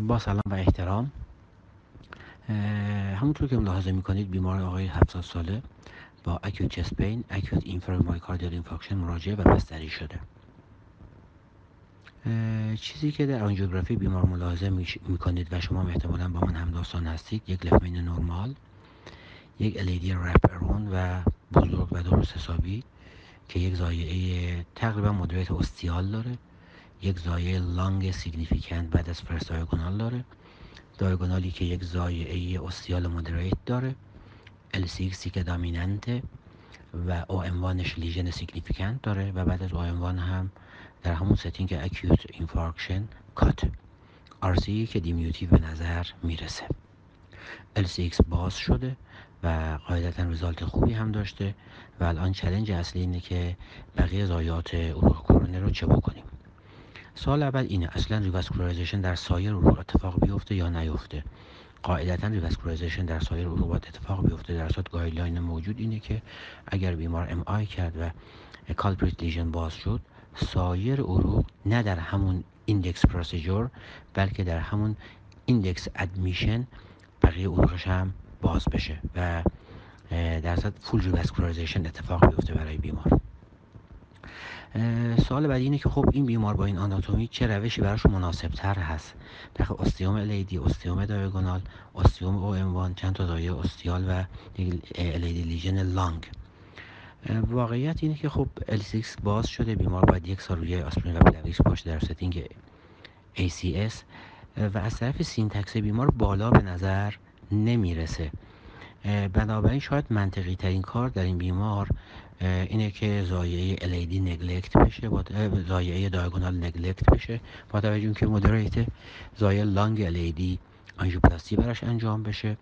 با سلام و احترام. همونطور که ملاحظه می‌کنید بیمار آقای 70 ساله با acute chest pain acute inferior myocardial infarction مراجعه و بستری شده. چیزی که در آنژیوگرافی بیمار ملاحظه می‌کنید و شما احتمالا با من هم داستان هستید یک left main نرمال یک LAD wrap around و بزرگ و درست حسابی که یک ضایعه تقریبا moderate ostial داره. یک ضایعه long significant بعد از first diagonal داره. diagonal ی که یک ضایعه ostial moderate داره. LCX که dominant ه و OM1 lesion significant داره و بعد از OM1 هم در همون setting acute infarction cut RCA که diminutive به نظر می‌رسه. LCX باز شده و قاعدتا result خوبی هم داشته و الان challenge اصلی اینه که بقیه ضایعات عروق کرونر رو چه بکنیم. سوال اول اینه اصلا revascularization در سایر عروق اتفاق بیفته یا نیفته؟ قاعدتا revascularization در سایر عروق اتفاق بیفته در صورت guideline موجود اینه که اگر بیمار MI کرد و culprit lesion باز شد سایر عروق نه در همون index procedure بلکه در همون index admission بقیه عروقش هم باز بشه و در صورت full revascularization اتفاق بیفته برای بیمار. سوال بعدی اینه که خب این بیمار با این آناتومی چه روشی براش مناسب تر هست؟ در ostium LAD ostium diagonal ostium OM چند تا ضایعه ostial و LAD lesion long. واقعیت اینه که خب LCX باز شده بیمار باید یک سال روی آسپرین و Plavix باشه در setting ACS و از طرف SYNTAX بیمار بالا به نظر نمی‌رسه. بنابراین شاید منطقی ترین کار در این بیمار اینه که ضایعه LAD neglect بشه با ضایعه diagonal neglect بشه با توجه که moderate ضایعه long LAD آنژیوپلاستی براش انجام بشه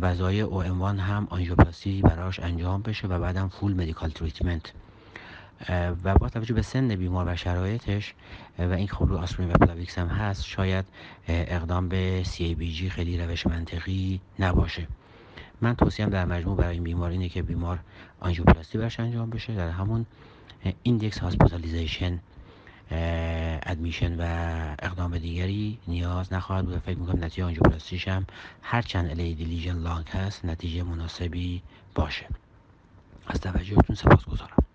و ضایعه OM هم آنژیوپلاستی براش انجام بشه و بعدم full medical treatment و با توجه به سن بیمار و شرایطش و این خب آسپرین و Plavix هم هست شاید اقدام به CABG خیلی روش منطقی نباشه. من توصیه‌م در مجموع برای این بیمار اینه که بیمار آنژیوپلاستی براش انجام بشه. در همون index hospitalization admission و اقدام دیگری نیاز نخواهد بود فکر می‌کنم نتیجه آنژیوپلاستیش هم هر چند LAD lesion long هست نتیجه مناسبی باشه. از توجهتون سپاسگزارم